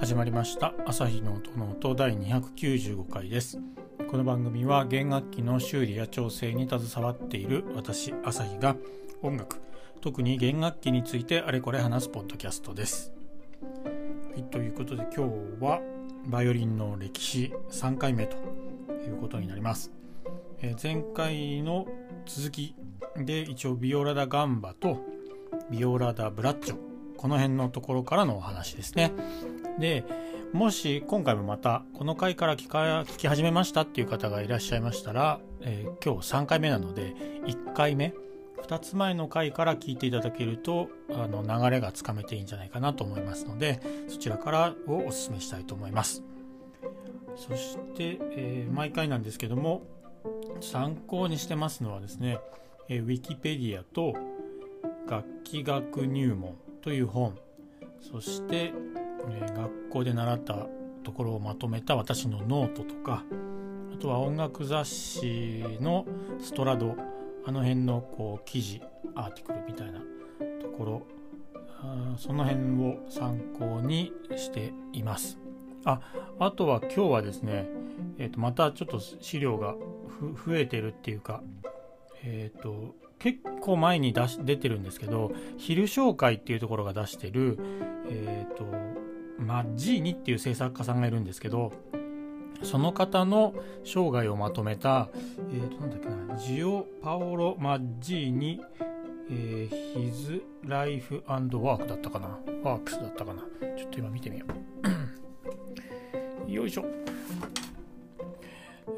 始まりました。朝日の音の音第295回です。この番組は弦楽器の修理や調整に携わっている私朝日が音楽特に弦楽器についてあれこれ話すポッドキャストです。はいということで今日はバイオリンの歴史3回目ということになります、え前回の続きで一応ビオラダガンバとビオラダブラッチョこの辺のところからのお話ですね。でもし今回もまたこの回から聞か聞き始めましたっていう方がいらっしゃいましたら、えー、今日3回目なので1回目2つ前の回から聞いていただけるとあの流れがつかめていいんじゃないかなと思いますのでそちらからをお勧めしたいと思います。そして、えー、毎回なんですけども参考にしてますのはですね、えー、ウィキペディアと楽器学入門という本。そしてえ、学校で習ったところをまとめた私のノートとかあとは音楽雑誌のストラドあの辺のこう記事 article みたいなところその辺を参考にしています。ああとは今日はですね、えー、とまたちょっと資料が増えてるっていうかえっ、ー、と結構前に出し出てるんですけど昼紹介っていうところが出してるえ、ー、とマッジーニっていう制作家さんがいるんですけどその方の生涯をまとめた、えー、となんだっけなジオ・パオロ・マッジーニ、え、ヒズ・ライフ・アンド・ワークだったかなワークスだったかな。ちょっと今見てみよう。よいしょ、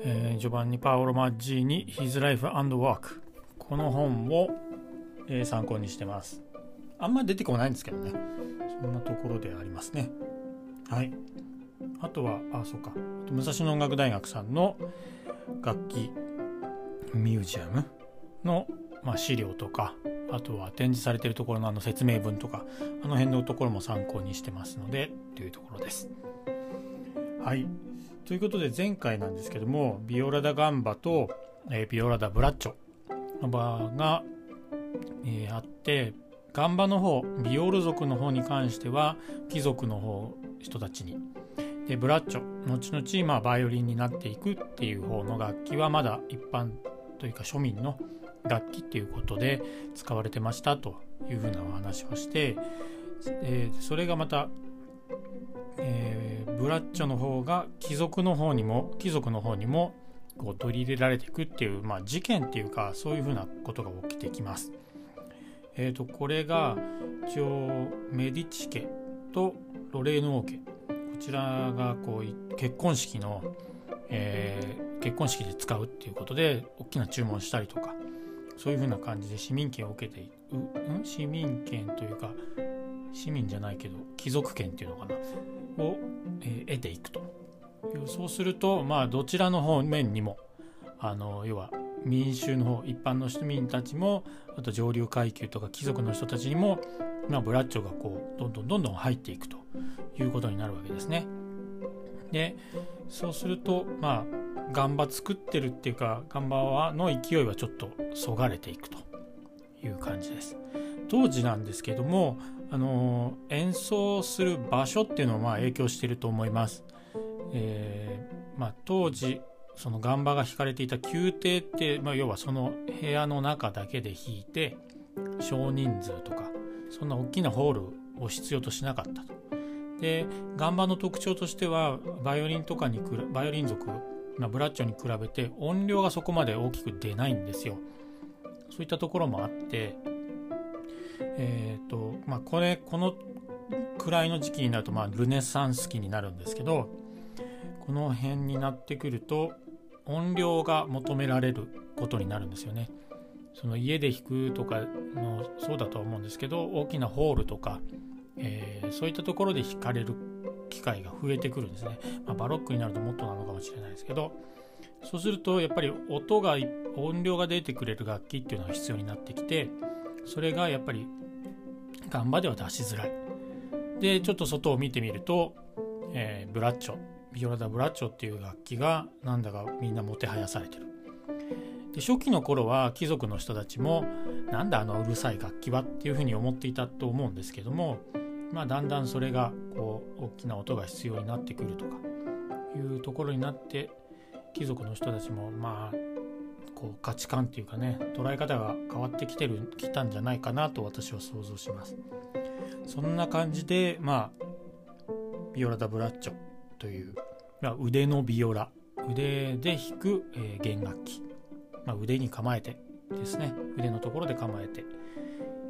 えー、ジョバンニ・パオロ・マッジーニヒズ・ライフ・アンド・ワーク。この本を、えー、参考にしてます。あんまり出てこないんですけどね。そんなところでありますね。はい。あとはあそうか。武蔵野音楽大学さんの楽器ミュージアムの、まあ、資料とかあとは展示されてるところのあの説明文とかあの辺のところも参考にしてますのでというところです。はい。ということで前回なんですけどもビオラダ・ガンバと、えー、ビオラダ・ブラッチョ。の場が、えー、あってガンバの方ビオール族の方に関しては貴族の方人たちに。でブラッチョ後々まあバイオリンになっていくっていう方の楽器はまだ一般というか庶民の楽器っていうことで使われてましたというふうなお話をして、えー、それがまた、えー、ブラッチョの方が貴族の方にも貴族の方にもこう取り入れられていくっていう、まあ、事件っていうかそういうふうなことが起きてきます。えーと、これが一応メディチ家とロレーヌ王家こちらがこう結婚式の、えー、結婚式で使うっていうことで大きな注文したりとかそういうふうな感じで市民権を受けてう、ん、市民権というか市民じゃないけど貴族権っていうのかな？を、えー、得ていくと。そうするとまあどちらの方面にもあの要は民衆の方一般の市民たちもあと上流階級とか貴族の人たちにも、まあ、ブラッチョがこうどんどんどんどん入っていくということになるわけですね。でそうするとまあ岩場作ってるっていうか岩場はの勢いはちょっとそがれていくという感じです。当時なんですけどもあの演奏する場所っていうのはまあ影響していると思います。えーまあ、当時その岩場が引かれていた宮廷って、まあ、要はその部屋の中だけで弾いて少人数とかそんな大きなホールを必要としなかったと。で岩盤の特徴としてはバイオリンとかにバイオリン族、まあ、ブラッチョに比べて音量がそこまで大きく出ないんですよ。そういったところもあって、えっ、ー、とまあ、これこのくらいの時期になると、まあ、ルネサンス期になるんですけどこの辺になってくると音量が求められることになるんですよね。その家で弾くとかのそうだとは思うんですけど大きなホールとか、えー、そういったところで弾かれる機会が増えてくるんですね。まあ、バロックになるともっとなのかもしれないですけどそうするとやっぱり音が音量が出てくれる楽器っていうのが必要になってきてそれがやっぱり頑場では出しづらい。でちょっと外を見てみると、えー、ブラッチョビオラ・ダ・ブラッチョっていう楽器がなんだかみんなもてはやされてる。で初期の頃は貴族の人たちもなんだあのうるさい楽器はっていうふうに思っていたと思うんですけどもまあ、だんだんそれがこう大きな音が必要になってくるとかいうところになって貴族の人たちもまあこう価値観っていうかね捉え方が変わってきてるきたんじゃないかなと私は想像しますそんな感じでまあビオラ・ダ・ブラッチョという、ま、腕のビオラ。腕で弾く、え、弦楽器、まあ、腕に構えてですね。腕のところで構えて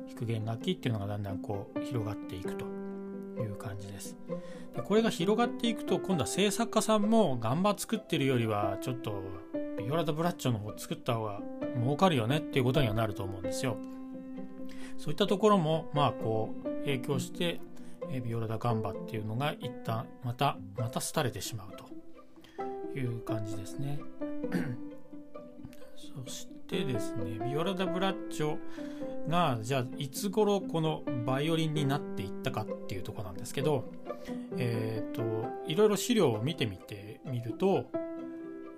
弾く弦楽器っていうのがだんだんこう広がっていくという感じです。でこれが広がっていくと今度は制作家さんも頑張って作ってるよりはちょっとビオラ・ダ・ブラッチョの方作った方が儲かるよねっていうことにはなると思うんですよ。そういったところもまあこう影響してビオラ・ダ・ガンバっていうのが一旦またまた廃れてしまうと。いう感じですね。そしてですねビオラ・ダ・ブラッチョがじゃあいつ頃このバイオリンになっていったかっていうとこなんですけどえっ、ー、といろいろ資料を見てみてみると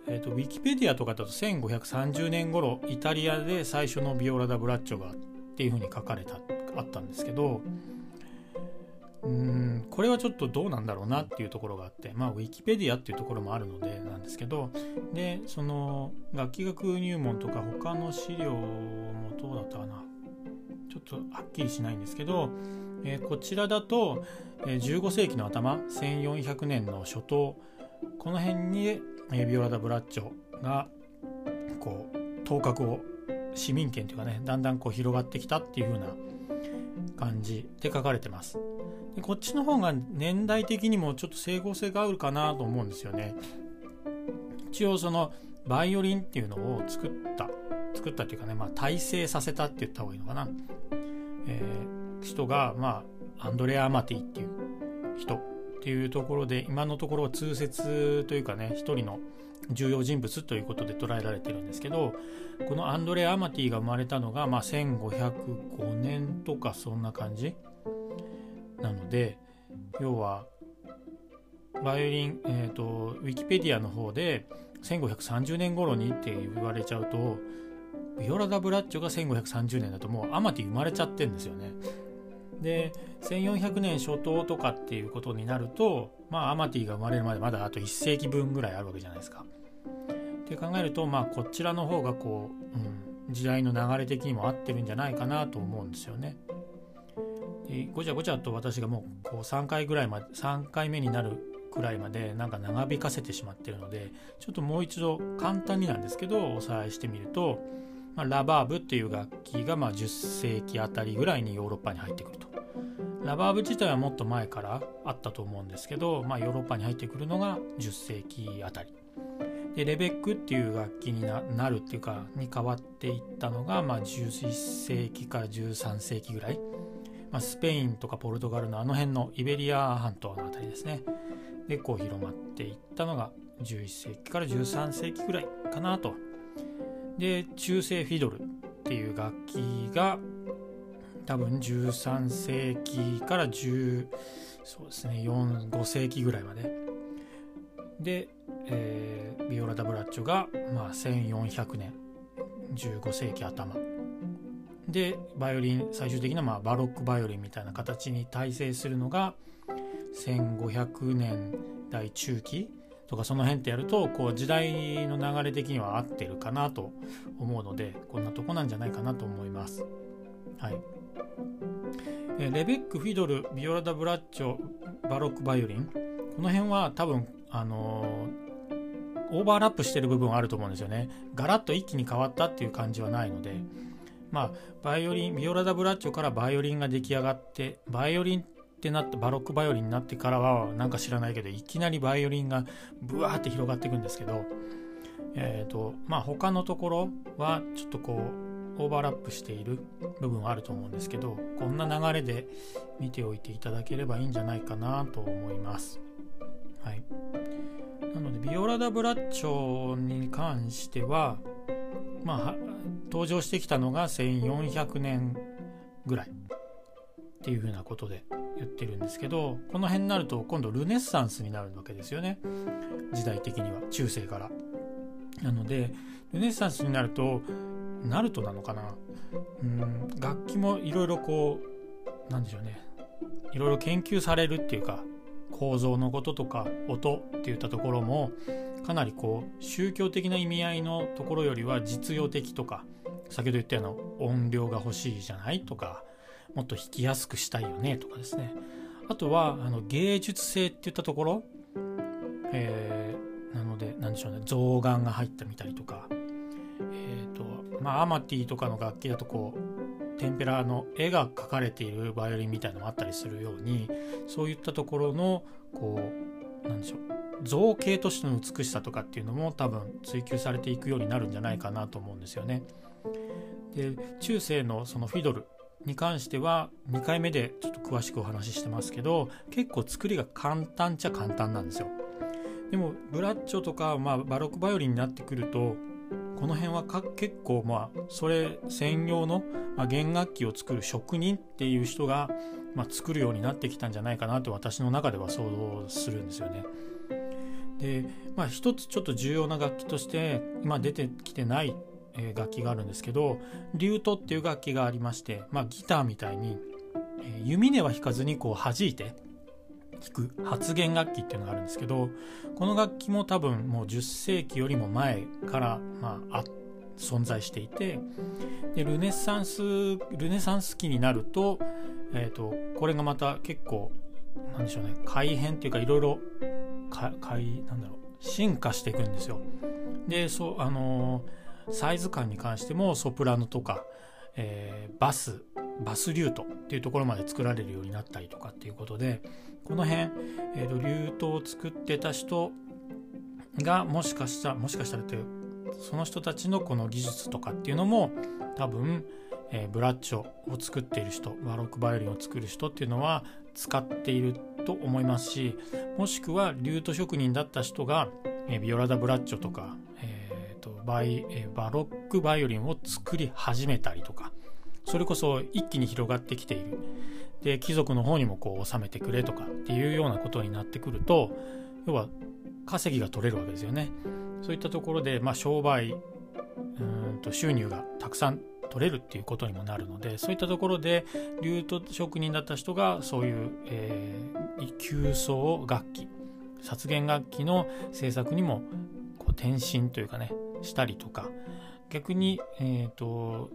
えーと、ウィキペディアとかだと1530年頃イタリアで最初のビオラ・ダ・ブラッチョがっていうふうに書かれたあったんですけどうんこれはちょっとどうなんだろうなっていうところがあってまあウィキペディアっていうところもあるのでなんですけどでその楽器学入門とか他の資料もどうだったかな。ちょっとはっきりしないんですけど、えー、こちらだと、えー、15世紀の頭1400年の初頭この辺に、えー、ビオラ・ダ・ブラッチョがこう頭角を市民権というかねだんだんこう広がってきたっていう風な感じで書かれてます。でこっちの方が年代的にもちょっと整合性があるかなと思うんですよね。一応そのバイオリンっていうのを作った作ったっていうかね、まあ、体制させたって言った方がいいのかな、えー、人が、まあ、アンドレア・アマティっていう人っていうところで今のところ通説というかね一人の重要人物ということで捉えられてるんですけどこのアンドレ・アマティが生まれたのが、まあ、1505年とかそんな感じなので要はバイオリン、えーと、ウィキペディアの方で1530年頃にって言われちゃうとビオラ・ダ・ブラッチョが1530年だともうアマティ生まれちゃってるんですよね。で1400年初頭とかっていうことになるとまあアマティが生まれるまでまだあと1世紀分ぐらいあるわけじゃないですか。って考えるとまあこちらの方がこう、うん、時代の流れ的にも合ってるんじゃないかなと思うんですよね。でごちゃごちゃと私がもうこう3回ぐらいまで3回目になるくらいまでなんか長引かせてしまってるのでちょっともう一度簡単になんですけどおさらいしてみると、まあ、ラバーブっていう楽器がまあ10世紀あたりぐらいにヨーロッパに入ってくると。ラバーブ自体はもっと前からあったと思うんですけど、まあ、ヨーロッパに入ってくるのが10世紀あたり。でレベックっていう楽器になるっていうかに変わっていったのが、まあ、11世紀から13世紀ぐらい、まあ、スペインとかポルトガルのあの辺のイベリア半島の辺りですねでこう広まっていったのが11世紀から13世紀ぐらいかなとで中世フィドルっていう楽器が多分13世紀から10そうですね45世紀ぐらいまで。で、えー、ビオラ・ダ・ブラッチョが、まあ、1400年15世紀頭。でバイオリン最終的なまあバロックバイオリンみたいな形に大成するのが1500年代中期とかその辺ってやるとこう時代の流れ的には合ってるかなと思うのでこんなとこなんじゃないかなと思います。はい、えレベック、フィドル、ビオラ・ダ・ブラッチョ、バロック・バイオリンこの辺は多分あのー、オーバーラップしてる部分はあると思うんですよね。ガラッと一気に変わったっていう感じはないので、まあ、バイオリン、ビオラ・ダ・ブラッチョからバイオリンが出来上がって、バイオリンってなって、バロックバイオリンになってからは、なんか知らないけど、いきなりバイオリンがブワーって広がっていくんですけど、えっ、ー、と、まあ他のところは、ちょっとこう、オーバーラップしている部分はあると思うんですけど、こんな流れで見ておいていただければいいんじゃないかなと思います。はい。なので、ビオラ・ダ・ブラッチョに関しては、まあ、登場してきたのが1400年ぐらいっていうふうなことで言ってるんですけどこの辺になると今度ルネッサンスになるわけですよね。時代的には中世から。なのでルネッサンスになるとなるとなのかな。うん楽器もいろいろこうなんでしょうね。いろいろ研究されるっていうか構造のこととか音っていったところもかなりこう宗教的な意味合いのところよりは実用的とか先ほど言ったような音量が欲しいじゃないとかもっと弾きやすくしたいよねとかですね。あとはあの芸術性っていったところ、えー、なので何でしょうね。象眼が入ったみたりとか。えっ、ー、とまあアマティとかの楽器だとこうテンペラの絵が描かれているバイオリンみたいのもあったりするようにそういったところのこうなんでしょう。造形としての美しさとかっていうのも多分追求されていくようになるんじゃないかなと思うんですよね。で中世のそのフィドルに関しては2回目でちょっと詳しくお話ししてますけど結構作りが簡単っちゃ簡単なんですよ。でもブラッチョとか、まあ、バロックバイオリンになってくるとこの辺は結構まあそれ専用の、まあ、弦楽器を作る職人っていう人が、まあ、作るようになってきたんじゃないかなと私の中では想像するんですよね。でまあ一つちょっと重要な楽器として今出てきてない楽器があるんですけどリュートっていう楽器がありまして、まあ、ギターみたいに、弓根は弾かずにこう弾いて弾く発弦楽器っていうのがあるんですけどこの楽器も多分もう10世紀よりも前から、まあ、あ存在していてでルネサンスルネサンス期になると,、えーと、これがまた結構なんでしょうね改変っていうかいろいろ改なんだろう進化していくんですよ。でそうあのーサイズ感に関してもソプラノとか、えー、バスバスリュートっていうところまで作られるようになったりとかっていうことでこの辺、えーと、リュートを作ってた人がもしかしたらもしかしたらというその人たちのこの技術とかっていうのも多分、えー、ブラッチョを作っている人バロックバイオリンを作る人っていうのは使っていると思いますしもしくはリュート職人だった人が、えー、ビオラダ・ブラッチョとか、バイバロックバイオリンを作り始めたりとかそれこそ一気に広がってきている。で貴族の方にもこう収めてくれとかっていうようなことになってくると要は稼ぎが取れるわけですよね。そういったところで、まあ、商売うんと収入がたくさん取れるっていうことにもなるのでそういったところでリュート職人だった人がそういう、えー、急奏楽器殺弦楽器の制作にも転身というかねしたりとか。逆に、えーと、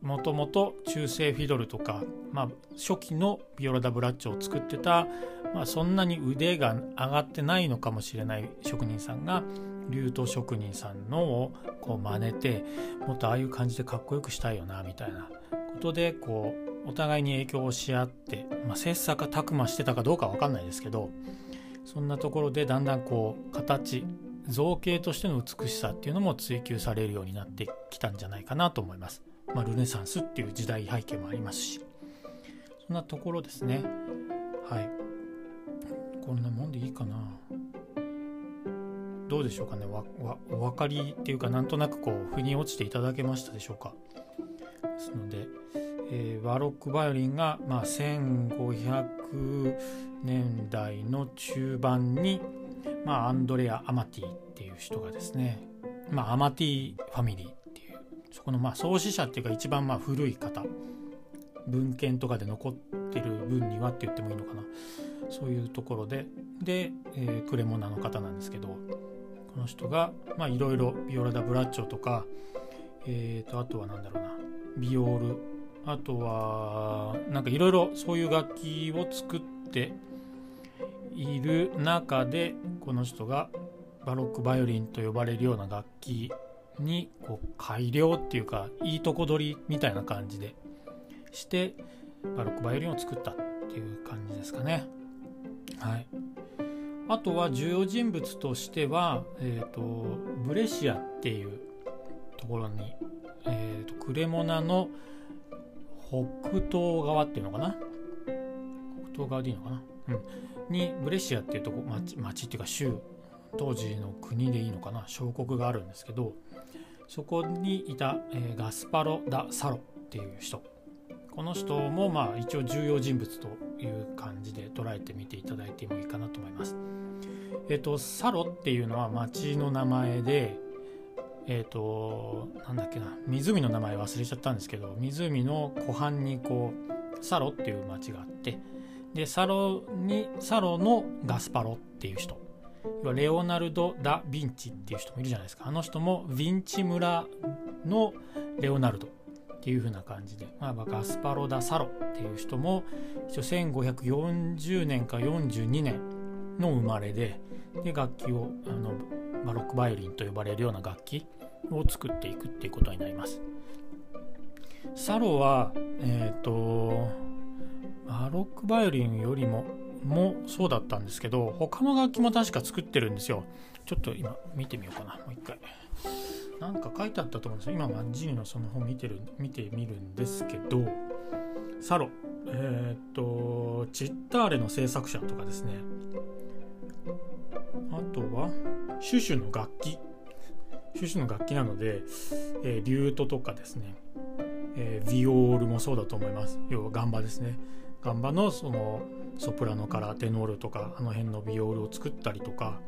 もともと中世フィドルとか、まあ、初期のビオラ・ダ・ブラッチョを作ってた、まあ、そんなに腕が上がってないのかもしれない職人さんが竜頭職人さんのをこう真似てもっとああいう感じでかっこよくしたいよなみたいな。ことでこうお互いに影響をし合って、まあ、切磋琢磨してたかどうかわかんないですけどそんなところでだんだんこう形造形としての美しさっていうのも追求されるようになってきたんじゃないかなと思います。まあ、ルネサンスっていう時代背景もありますし。そんなところですね。はい。こんなもんでいいかな。どうでしょうかね。お分かりっていうかなんとなくこう腑に落ちていただけましたでしょうか。ですので、えー、バロックバイオリンが、まあ、1500年代の中盤にまあ、アンドレア・アマティっていう人がですね、まあ、アマティファミリーっていうそこのまあ創始者っていうか一番まあ古い方文献とかで残ってる分にはって言ってもいいのかな。そういうところで。で、えー、クレモナの方なんですけどこの人がいろいろビオラ・ダ・ブラッチョとか、えー、とあとは何だろうなビオールあとはなんかいろいろそういう楽器を作っている中でこの人がバロックバイオリンと呼ばれるような楽器にこう改良っていうかいいとこ取りみたいな感じでしてバロックバイオリンを作ったっていう感じですかね。はい、あとは重要人物としては、えーと、ブレシアっていうところに、えーと、クレモナの北東側っていうのかな？北東側でいいのかな、うん、にブレシアっていうとこ町町っていうか州当時の国でいいのかな小国があるんですけどそこにいた、えー、ガスパロ・ダ・サロっていう人この人もまあ一応重要人物という感じで捉えてみていただいてもいいかなと思います。えっ、ー、とサロっていうのは町の名前でえっ、ー、となんだっけな湖の名前忘れちゃったんですけど湖の湖畔にこうサロっていう町があってでサロにサロのガスパロっていう人。レオナルド・ダ・ヴィンチっていう人もいるじゃないですか。あの人もヴィンチ村のレオナルドっていう風な感じで、まあ、ガスパロ・ダ・サロっていう人も一応1540年か42年の生まれでで楽器をあのバロックバイオリンと呼ばれるような楽器を作っていくっていうことになります。サロは、えっ、ー、とバロックバイオリンよりももそうだったんですけど他の楽器も確か作ってるんですよ。ちょっと今見てみようかな。もう一回。なんか書いてあったと思うんですよ。今マッジーのその本見てる見てみるんですけどサロ。えっ、とチッターレの制作者とかですね。あとはシュシュの楽器。シュシュの楽器なので、えー、リュートとかですね、えー、ビオールもそうだと思います。要はガンバですね。ガンバのそのソプラノからテノールとかあの辺のビオールを作ったりとか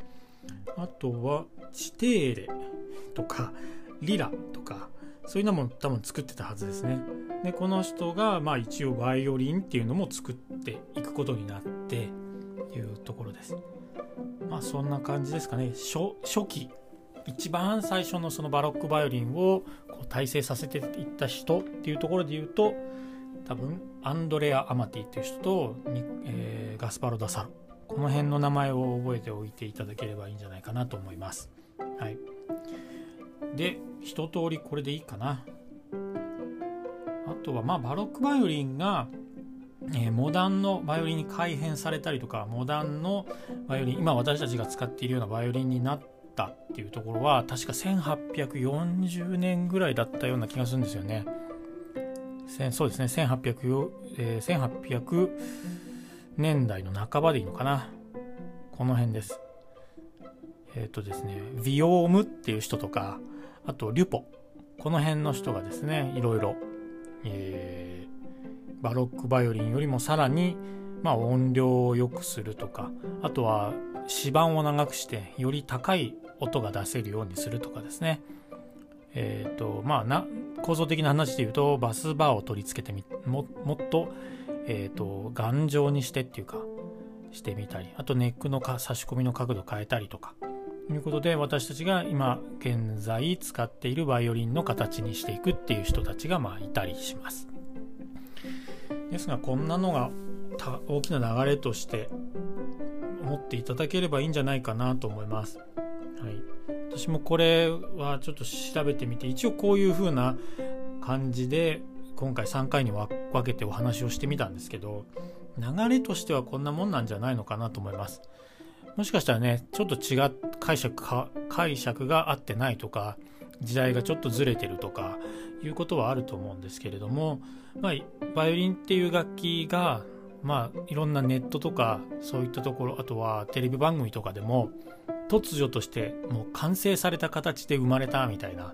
あとはチテーレとかリラとかそういうのも多分作ってたはずですね。でこの人がまあ一応バイオリンっていうのも作っていくことになっていうところです。まあそんな感じですかね。初初期。一番最初のそのバロックバイオリンをこう体制させていった人っていうところで言うと多分アンドレア・アマティっていう人と、えー、ガスパロ・ダ・サロこの辺の名前を覚えておいていただければいいんじゃないかなと思います。はい、で一通りこれでいいかな。あとはまあバロックバイオリンが、えー、モダンのバイオリンに改変されたりとかモダンのバイオリン今私たちが使っているようなバイオリンになったっていうところは確か1840年ぐらいだったような気がするんですよね。そうですね1800、えー、1800年代の半ばでいいのかな？この辺です。えっ、ー、とですねヴィオームっていう人とかあとリュポ。この辺の人がですねいろいろ、えー、バロックバイオリンよりもさらに、まあ、音量を良くするとかあとは指板を長くしてより高い音が出せるようにするとかですね。えっ、ー、とまあな構造的な話で言うとバスバーを取り付けてみももっと,、えーと、頑丈にしてっていうかしてみたりあとネックのか差し込みの角度変えたりとかいうことで私たちが今現在使っているバイオリンの形にしていくっていう人たちがまあいたりしますですがこんなのが大きな流れとして思っていただければいいんじゃないかなと思います。はい、私もこれはちょっと調べてみて一応こういう風な感じで今回3回に分けてお話をしてみたんですけど流れとしてはこんなもんなんじゃないのかなと思います。もしかしたらねちょっと違う解釈か解釈が合ってないとか時代がちょっとずれてるとかいうことはあると思うんですけれども、まあ、バイオリンっていう楽器がまあいろんなネットとかそういったところあとはテレビ番組とかでも突如としてもう完成された形で生まれたみたいな、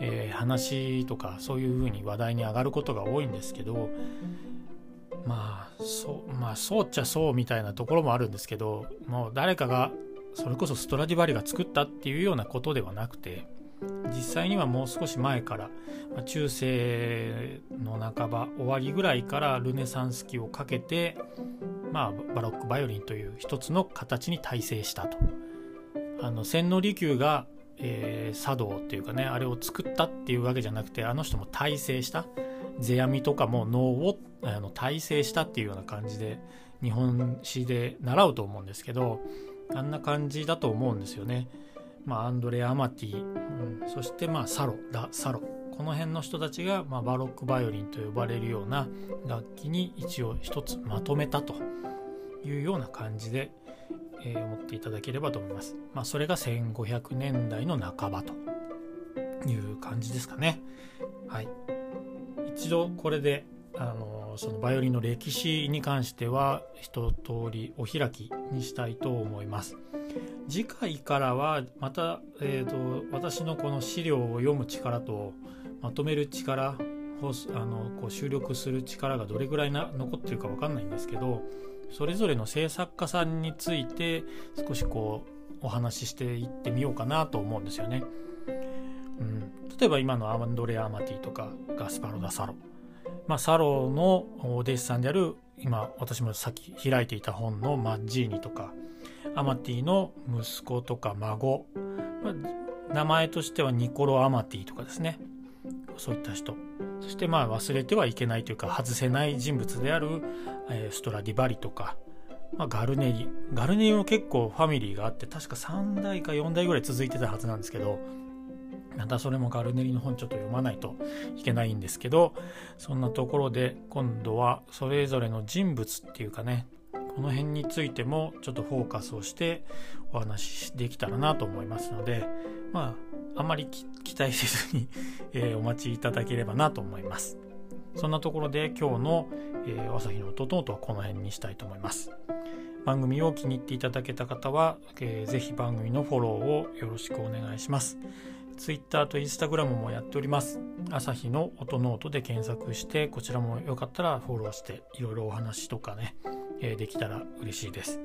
えー、話とかそういうふうに話題に上がることが多いんですけどまあそうまあそうっちゃそうみたいなところもあるんですけどもう誰かがそれこそストラディバリが作ったっていうようなことではなくて実際にはもう少し前から、ま、中世の半ば終わりぐらいからルネサンス期をかけて、まあ、バロックバイオリンという一つの形に大成したと。あの千利休が、えー、茶道っていうかねあれを作ったっていうわけじゃなくてあの人も大成した世阿弥とかも能をあの大成したっていうような感じで日本史で習うと思うんですけどあんな感じだと思うんですよね。まあ、アンドレ・アマティ、うん、そしてまあサロダ・サロこの辺の人たちが、まあ、バロックバイオリンと呼ばれるような楽器に一応一つまとめたというような感じで、え、思っていただければと思います。まあ、それが1500年代の半ばという感じですかね。はい。一度これで、あのそのバイオリンの歴史に関しては一通りお開きにしたいと思います。次回からはまた、えーと、私のこの資料を読む力とまとめる力あのこう収録する力がどれぐらいな残ってるか分かんないんですけどそれぞれの制作家さんについて少しこうお話ししていってみようかなと思うんですよね。うん、例えば今のアンドレア・アマティとかガスパロ・ダ・サロ、まあ、サロのお弟子さんである今私もさっき開いていた本のマッジーニとかアマティの息子とか孫、まあ、名前としてはニコロ・アマティとかですね。そういった人。そしてまあ忘れてはいけないというか外せない人物である、え、ストラディバリとか、まあ、ガルネリガルネリも結構ファミリーがあって確か3代か4代ぐらい続いてたはずなんですけどまたそれもガルネリの本ちょっと読まないといけないんですけどそんなところで今度はそれぞれの人物っていうかねこの辺についてもちょっとフォーカスをしてお話しできたらなと思いますのでまああんまり期待せずに えお待ちいただければなと思います。そんなところで今日の、えー、朝日の音ノートはこの辺にしたいと思います。番組を気に入っていただけた方は、えー、ぜひ番組のフォローをよろしくお願いします。Twitter と Instagram もやっております。朝日の音ノートで検索してこちらもよかったらフォローしていろいろお話とかねえできたら嬉しいです。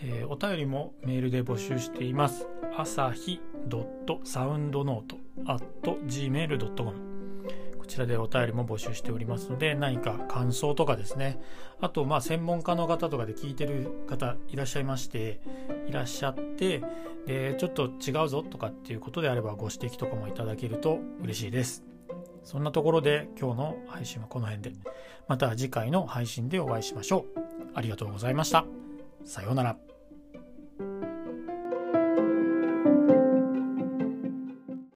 えー、お便りもメールで募集しています。朝日 .soundnote.gmail.com こちらでお便りも募集しておりますので、何か感想とかですね、あと、まあ、専門家の方とかで聞いてる方いらっしゃいまして、いらっしゃって、で、ちょっと違うぞとかっていうことであればご指摘とかもいただけると嬉しいです。そんなところで今日の配信はこの辺で。また次回の配信でお会いしましょう。ありがとうございました。さようなら。